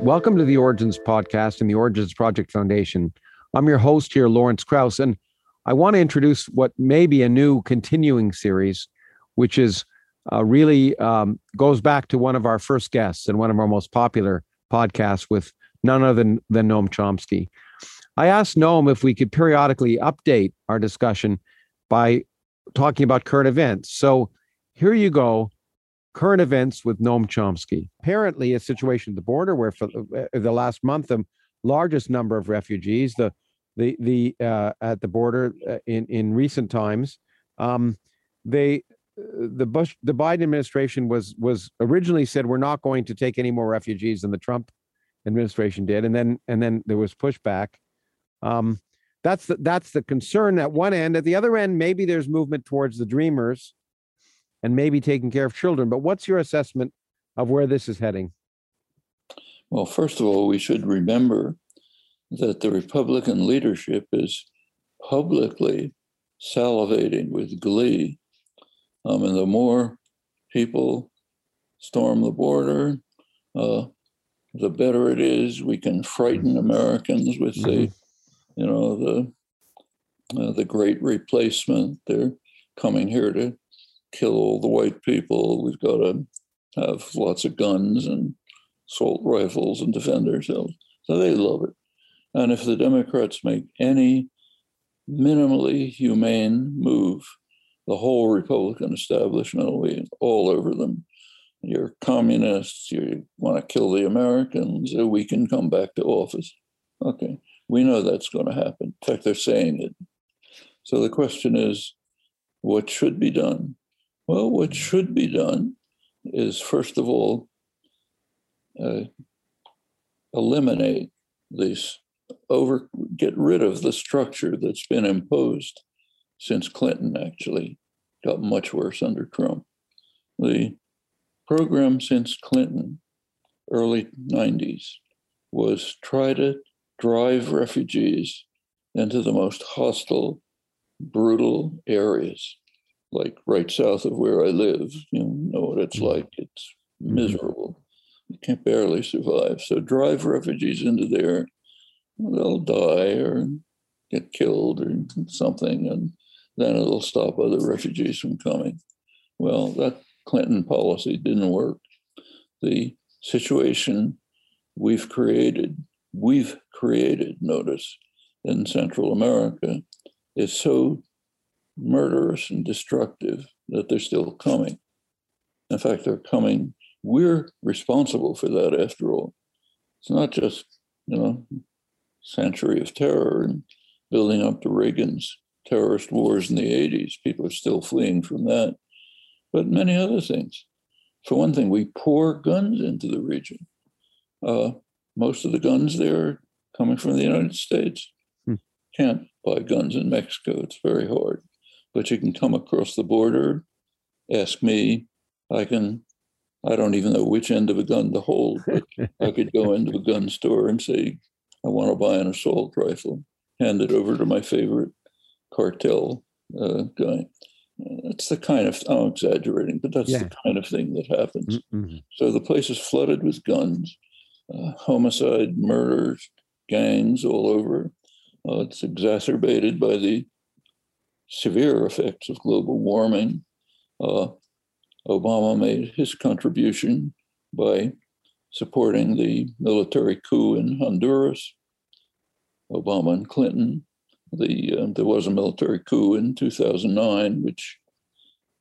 Welcome to the Origins Podcast and the Origins Project Foundation. I'm your host here, Lawrence Krauss, and I want to introduce what may be a new continuing series, which is uh, really um, goes back to one of our first guests and one of our most popular podcasts with none other than, than Noam Chomsky. I asked Noam if we could periodically update our discussion by talking about current events. So here you go current events with Noam Chomsky. Apparently, a situation at the border where for the last month, the largest number of refugees, the the the uh, at the border uh, in in recent times, um, they the Bush the Biden administration was was originally said we're not going to take any more refugees than the Trump administration did, and then and then there was pushback. Um, that's the that's the concern at one end. At the other end, maybe there's movement towards the Dreamers and maybe taking care of children. But what's your assessment of where this is heading? Well, first of all, we should remember that the Republican leadership is publicly salivating with glee. Um, and the more people storm the border, uh, the better it is. We can frighten Americans with the, mm-hmm. you know, the uh, the great replacement. They're coming here to kill all the white people. We've got to have lots of guns and assault rifles and defend ourselves. So they love it. And if the Democrats make any minimally humane move, the whole Republican establishment will be all over them. You're communists, you want to kill the Americans, we can come back to office. Okay, we know that's going to happen. In fact, they're saying it. So the question is what should be done? Well, what should be done is, first of all, uh, eliminate this, over, get rid of the structure that's been imposed since Clinton actually got much worse under Trump. The program since Clinton, early 90s, was try to drive refugees into the most hostile, brutal areas like right south of where I live. You know what it's mm-hmm. like. It's mm-hmm. miserable. You can't barely survive. So drive refugees into there, they'll die or get killed or something, and then it'll stop other refugees from coming. Well, that Clinton policy didn't work. The situation we've created, we've created, notice, in Central America is so murderous and destructive that they're still coming. In fact, they're coming. We're responsible for that after all. It's not just, you know, century of terror and building up to Reagan's terrorist wars in the 80s. People are still fleeing from that, but many other things. For one thing, we pour guns into the region. Uh, most of the guns there are coming from the United States. Hmm. Can't buy guns in Mexico, it's very hard but you can come across the border, ask me. I can, I don't even know which end of a gun to hold, but I could go into a gun store and say, I want to buy an assault rifle, hand it over to my favorite cartel uh, guy. That's the kind of, I'm exaggerating, but that's yeah. the kind of thing that happens. Mm-hmm. So the place is flooded with guns, uh, homicide, murders, gangs all over. Uh, it's exacerbated by the severe effects of global warming. Uh, Obama made his contribution by supporting the military coup in Honduras. Obama and Clinton. The, uh, there was a military coup in 2009, which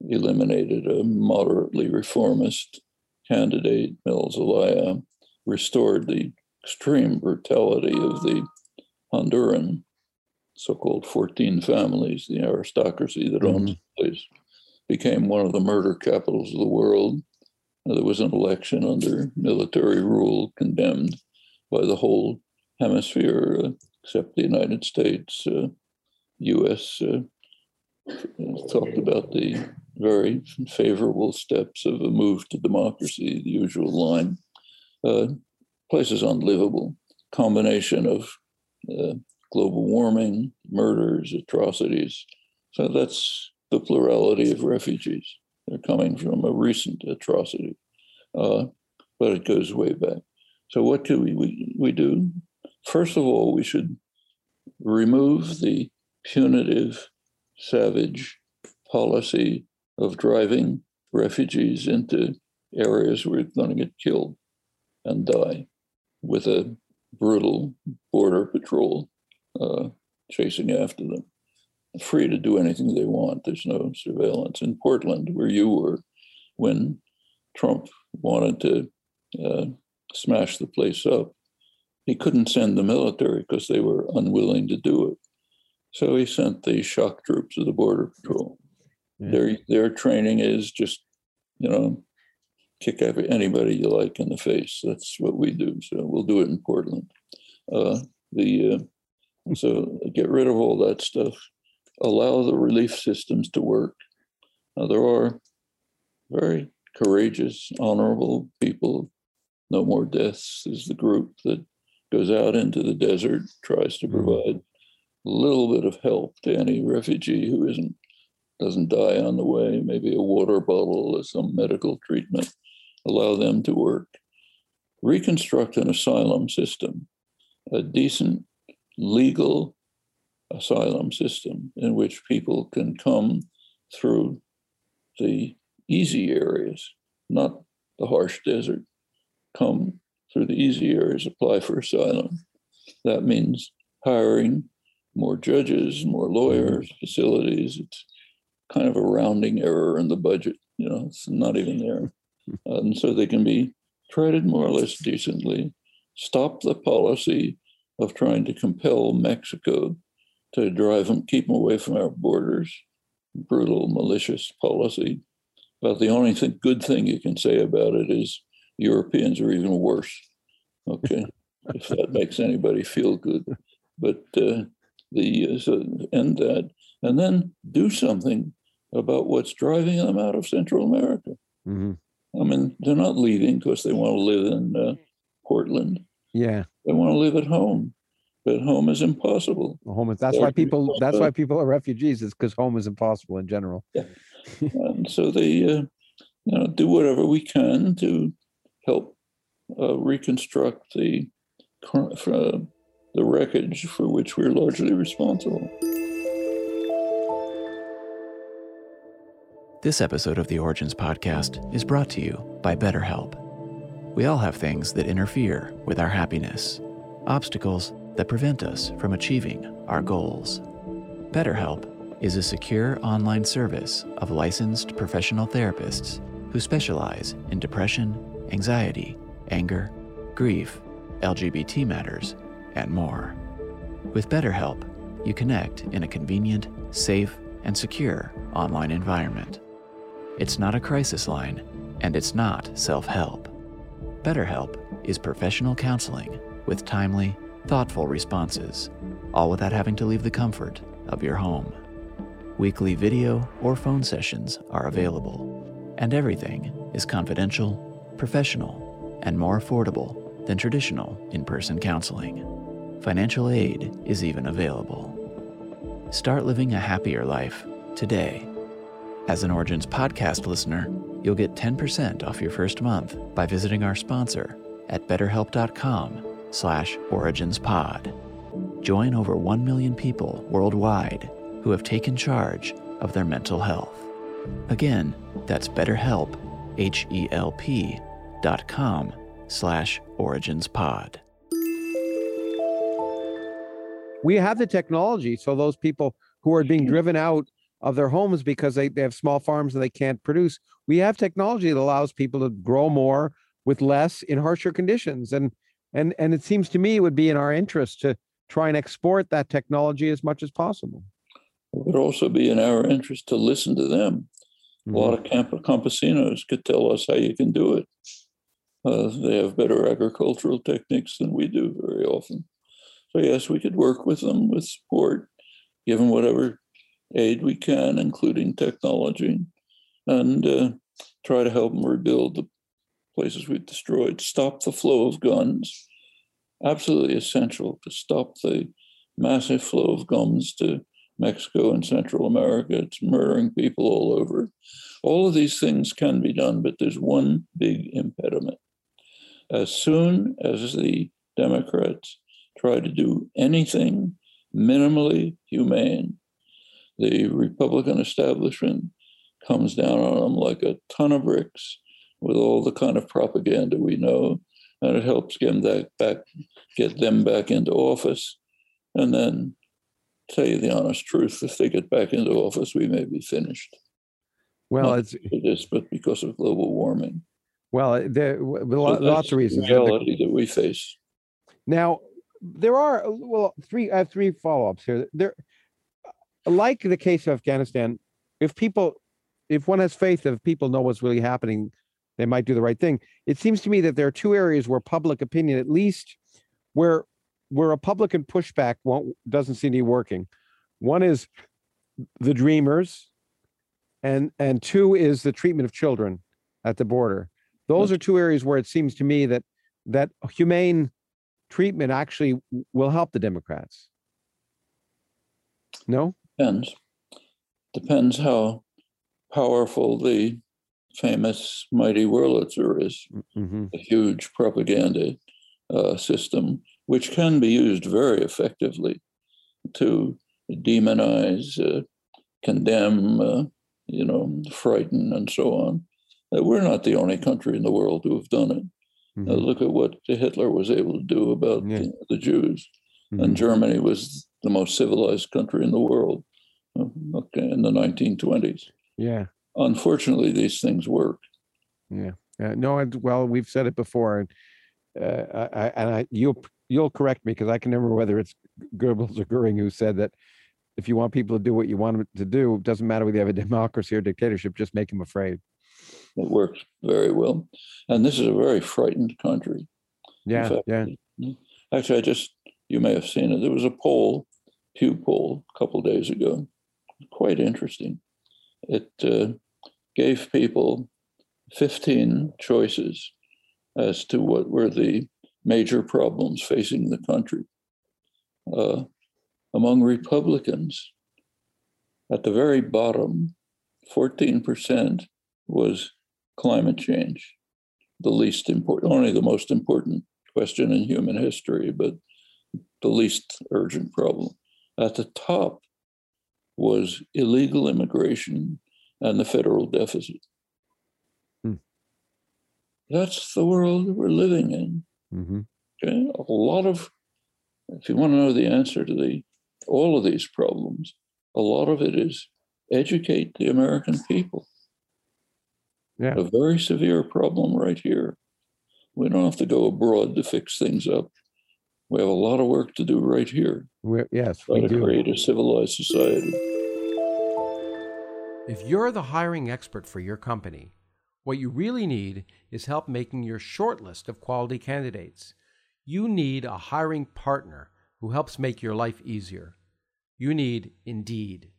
eliminated a moderately reformist candidate, Mel Zelaya, restored the extreme brutality of the Honduran so-called 14 families, the aristocracy that owns mm-hmm. the place, became one of the murder capitals of the world. There was an election under military rule condemned by the whole hemisphere, uh, except the United States. Uh, U.S. Uh, talked about the very favorable steps of a move to democracy, the usual line. Uh, place is unlivable. Combination of uh, global warming, murders, atrocities. So that's the plurality of refugees. They're coming from a recent atrocity, uh, but it goes way back. So what do we, we, we do? First of all, we should remove the punitive, savage policy of driving refugees into areas where they're going to get killed and die with a brutal border patrol uh, chasing after them. Free to do anything they want. There's no surveillance. In Portland, where you were, when Trump wanted to uh, smash the place up, he couldn't send the military because they were unwilling to do it. So he sent the shock troops of the Border Patrol. Yeah. Their their training is just, you know, kick every, anybody you like in the face. That's what we do. So we'll do it in Portland. Uh, the uh, so get rid of all that stuff. Allow the relief systems to work. Now, there are very courageous, honorable people. No More Deaths is the group that goes out into the desert, tries to mm-hmm. provide a little bit of help to any refugee who isn't doesn't die on the way, maybe a water bottle or some medical treatment, allow them to work. Reconstruct an asylum system, a decent legal asylum system in which people can come through the easy areas, not the harsh desert, come through the easy areas, apply for asylum. That means hiring more judges, more lawyers, facilities. It's kind of a rounding error in the budget. You know, it's not even there. And so they can be treated more or less decently. Stop the policy of trying to compel Mexico to drive them, keep them away from our borders. Brutal, malicious policy. But the only thing, good thing you can say about it is Europeans are even worse. Okay, if that makes anybody feel good. But uh, the uh, so end that, and then do something about what's driving them out of Central America. Mm-hmm. I mean, they're not leaving because they want to live in uh, Portland. Yeah, they want to live at home, but home is impossible. Home is that's why people that's why people are refugees is because home is impossible in general. Yeah, and so they uh, you know do whatever we can to help uh, reconstruct the uh, the wreckage for which we're largely responsible. This episode of the Origins Podcast is brought to you by BetterHelp. We all have things that interfere with our happiness, obstacles that prevent us from achieving our goals. BetterHelp is a secure online service of licensed professional therapists who specialize in depression, anxiety, anger, grief, LGBT matters, and more. With BetterHelp, you connect in a convenient, safe, and secure online environment. It's not a crisis line, and it's not self help. BetterHelp is professional counseling with timely, thoughtful responses, all without having to leave the comfort of your home. Weekly video or phone sessions are available, and everything is confidential, professional, and more affordable than traditional in person counseling. Financial aid is even available. Start living a happier life today as an Origins podcast listener, you'll get 10% off your first month by visiting our sponsor at betterhelp.com slash originspod. Join over 1 million people worldwide who have taken charge of their mental health. Again, that's betterhelp, H-E-L-P dot com slash originspod. We have the technology so those people who are being mm-hmm. driven out of their homes because they, they have small farms and they can't produce. We have technology that allows people to grow more with less in harsher conditions. And and and it seems to me it would be in our interest to try and export that technology as much as possible. It would also be in our interest to listen to them. Mm-hmm. A lot of mm-hmm. camp- campesinos could tell us how you can do it. Uh, they have better agricultural techniques than we do very often. So yes, we could work with them with support, give them whatever aid we can, including technology, and uh, try to help them rebuild the places we've destroyed, stop the flow of guns. Absolutely essential to stop the massive flow of guns to Mexico and Central America. It's murdering people all over. All of these things can be done, but there's one big impediment. As soon as the Democrats try to do anything minimally humane, the Republican establishment comes down on them like a ton of bricks with all the kind of propaganda we know, and it helps get them that back, get them back into office, and then tell you the honest truth: if they get back into office, we may be finished. Well, Not it's this, but because of global warming. well, uh, there So lots of reasons. The reality that we face. Now, there are well three. I have three follow-ups here. There, like the case of Afghanistan, if people, if one has faith that if people know what's really happening, they might do the right thing. It seems to me that there are two areas where public opinion, at least, where where Republican pushback won't doesn't seem to be working. One is the Dreamers, and and two is the treatment of children at the border. Those are two areas where it seems to me that that humane treatment actually will help the Democrats. No? Depends. Depends how powerful the famous mighty Wurlitzer is. Mm-hmm. A huge propaganda uh, system, which can be used very effectively to demonize, uh, condemn, uh, you know, frighten, and so on. Uh, we're not the only country in the world to have done it. Uh, look at what Hitler was able to do about Mm-hmm. Yeah. the, the Jews. Mhm. And Germany was the most civilized country in the world okay, in the 1920s. Yeah. Unfortunately, these things work. Yeah. Uh, no, and well, we've said it before, and uh, I, I, and I, you'll you'll correct me because I can remember whether it's Goebbels or Goering who said that if you want people to do what you want them to do, it doesn't matter whether you have a democracy or dictatorship, just make them afraid. It works very well. And this is a very frightened country. Yeah. fact, Yeah. Actually, I just, you may have seen it. There was a poll, Pew poll, a couple days ago, quite interesting. It uh, gave people 15 choices as to what were the major problems facing the country. Uh, among Republicans, at the very bottom, 14% was climate change, the least important, only the most important question in human history, but the least urgent problem. At the top was illegal immigration and the federal deficit. Hmm. That's the world we're living in. hmm Okay, a lot of, if you want to know the answer to the all of these problems, a lot of it is educate the American people. Yeah. A very severe problem right here. We don't have to go abroad to fix things up. We have a lot of work to do right here. We're, yes, Try we to do. create a civilized society. If you're the hiring expert for your company, what you really need is help making your short list of quality candidates. You need a hiring partner who helps make your life easier. You need Indeed.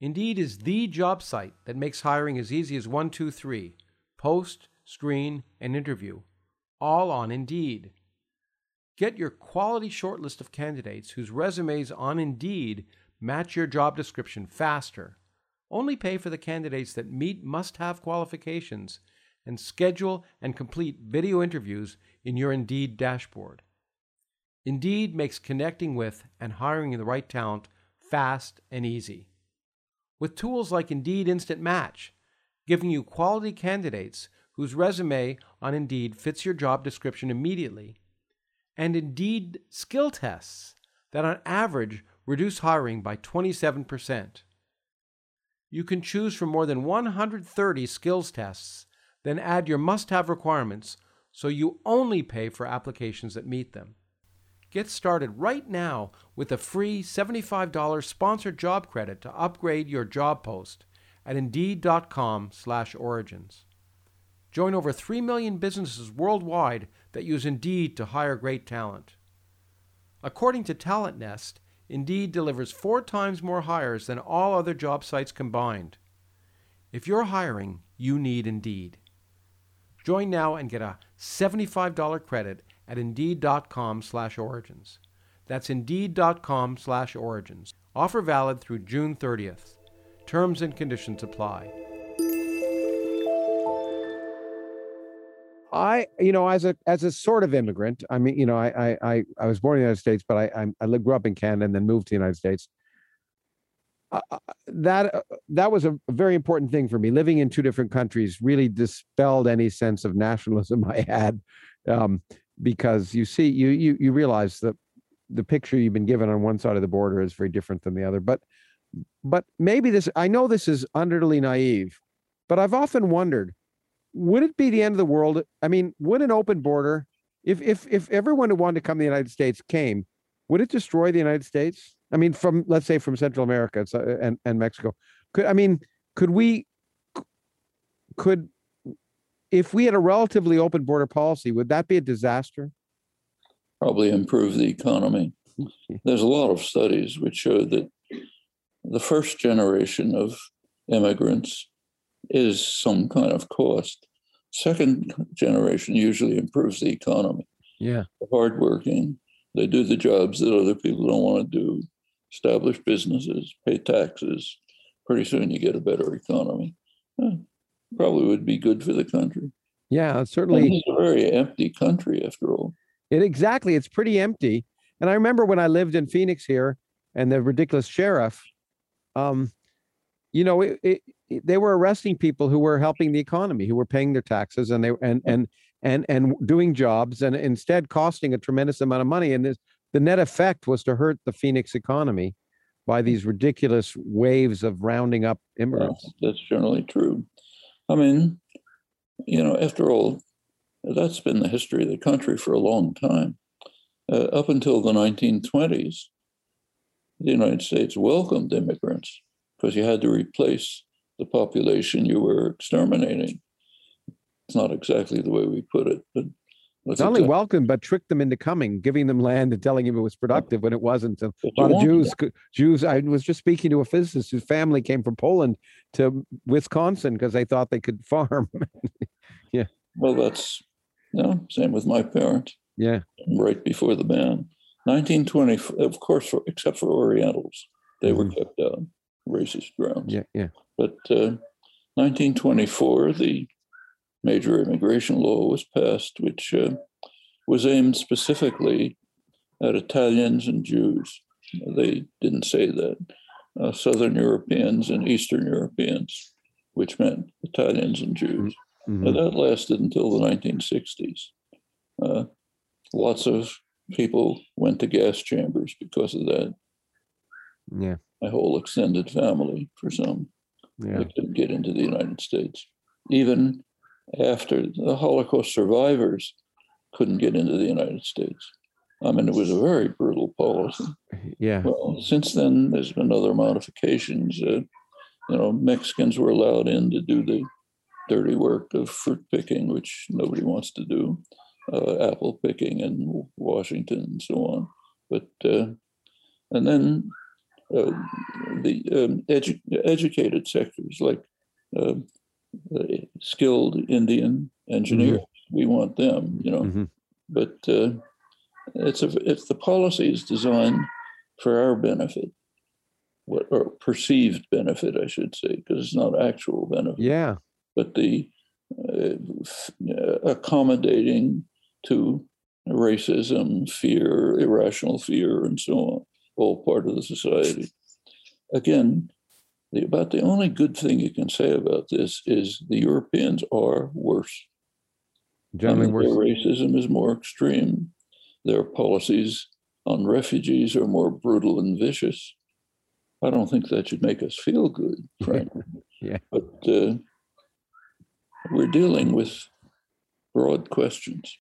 Indeed is the job site that makes hiring as easy as one, two, three post, screen, and interview, all on Indeed. Get your quality shortlist of candidates whose resumes on Indeed match your job description faster. Only pay for the candidates that meet must have qualifications and schedule and complete video interviews in your Indeed dashboard. Indeed makes connecting with and hiring the right talent fast and easy. With tools like Indeed Instant Match, giving you quality candidates whose resume on Indeed fits your job description immediately, and Indeed skill tests that on average reduce hiring by 27%. You can choose from more than 130 skills tests, then add your must have requirements so you only pay for applications that meet them. Get started right now with a free $75 sponsored job credit to upgrade your job post at indeed.com/origins. Join over 3 million businesses worldwide that use Indeed to hire great talent. According to Talent Nest, Indeed delivers 4 times more hires than all other job sites combined. If you're hiring, you need Indeed. Join now and get a $75 credit at indeed.com/origins. That's indeed.com/origins. Offer valid through June 30th. Terms and conditions apply. I, you know, as a as a sort of immigrant, I mean, you know, I I I, was born in the United States, but I I, I grew up in Canada and then moved to the United States. Uh, uh that uh, that was a very important thing for me. Living in two different countries really dispelled any sense of nationalism I had, um, because you see, you you you realize that the picture you've been given on one side of the border is very different than the other. But but maybe this I know this is utterly naive, but I've often wondered would it be the end of the world? I mean, would an open border, if if if everyone who wanted to come to the United States came, would it destroy the United States? I mean, from let's say from Central America and and Mexico, could I mean, could we, could, if we had a relatively open border policy, would that be a disaster? Probably improve the economy. There's a lot of studies which show that the first generation of immigrants is some kind of cost. Second generation usually improves the economy. Yeah. hardworking. They do the jobs that other people don't want to do, establish businesses, pay taxes. Pretty soon you get a better economy. Eh, probably would be good for the country. Yeah, certainly. it's a very empty country after all. It exactly. It's pretty empty. And I remember when I lived in Phoenix here and the ridiculous sheriff, um, you know, it, it, they were arresting people who were helping the economy, who were paying their taxes and they and and and and doing jobs, and instead costing a tremendous amount of money. And this, the net effect was to hurt the Phoenix economy by these ridiculous waves of rounding up immigrants. Well, that's generally true. I mean, you know, after all, that's been the history of the country for a long time. Uh, up until the 1920s, the United States welcomed immigrants because you had to replace the population you were exterminating. It's not exactly the way we put it, but not only welcome, but tricked them into coming, giving them land and telling them it was productive when it wasn't. A lot of Jews, that. Jews. I was just speaking to a physicist whose family came from Poland to Wisconsin because they thought they could farm. yeah. Well, that's you know, same with my parents. Yeah. Right before the ban, 1920. Of course, for, except for Orientals, they mm-hmm. were kept out racist grounds. Yeah, yeah. But uh, 1924, the major immigration law was passed, which uh, was aimed specifically at Italians and Jews. They didn't say that. Uh, Southern Europeans and Eastern Europeans, which meant Italians and Jews. Mm-hmm. And that lasted until the 1960s. Uh, lots of people went to gas chambers because of that. Yeah my whole extended family for some. Yeah. They couldn't get into the United States. Even after the Holocaust survivors couldn't get into the United States. I mean, it was a very brutal policy. Yeah. Well, since then, there's been other modifications. Uh, you know, Mexicans were allowed in to do the dirty work of fruit picking, which nobody wants to do, uh, apple picking in Washington and so on. But uh, and then uh, the um, edu- educated sectors like uh, skilled Indian engineers. Mm-hmm. We want them, you know. Mm-hmm. But uh, it's a, if the policy is designed for our benefit, what or perceived benefit, I should say, because it's not actual benefit. Yeah. But the uh, accommodating to racism, fear, irrational fear, and so on all part of the society. Again, the, about the only good thing you can say about this is the Europeans are worse. Generally I mean, worse. Their racism is more extreme. Their policies on refugees are more brutal and vicious. I don't think that should make us feel good, frankly. yeah. But uh, we're dealing with broad questions.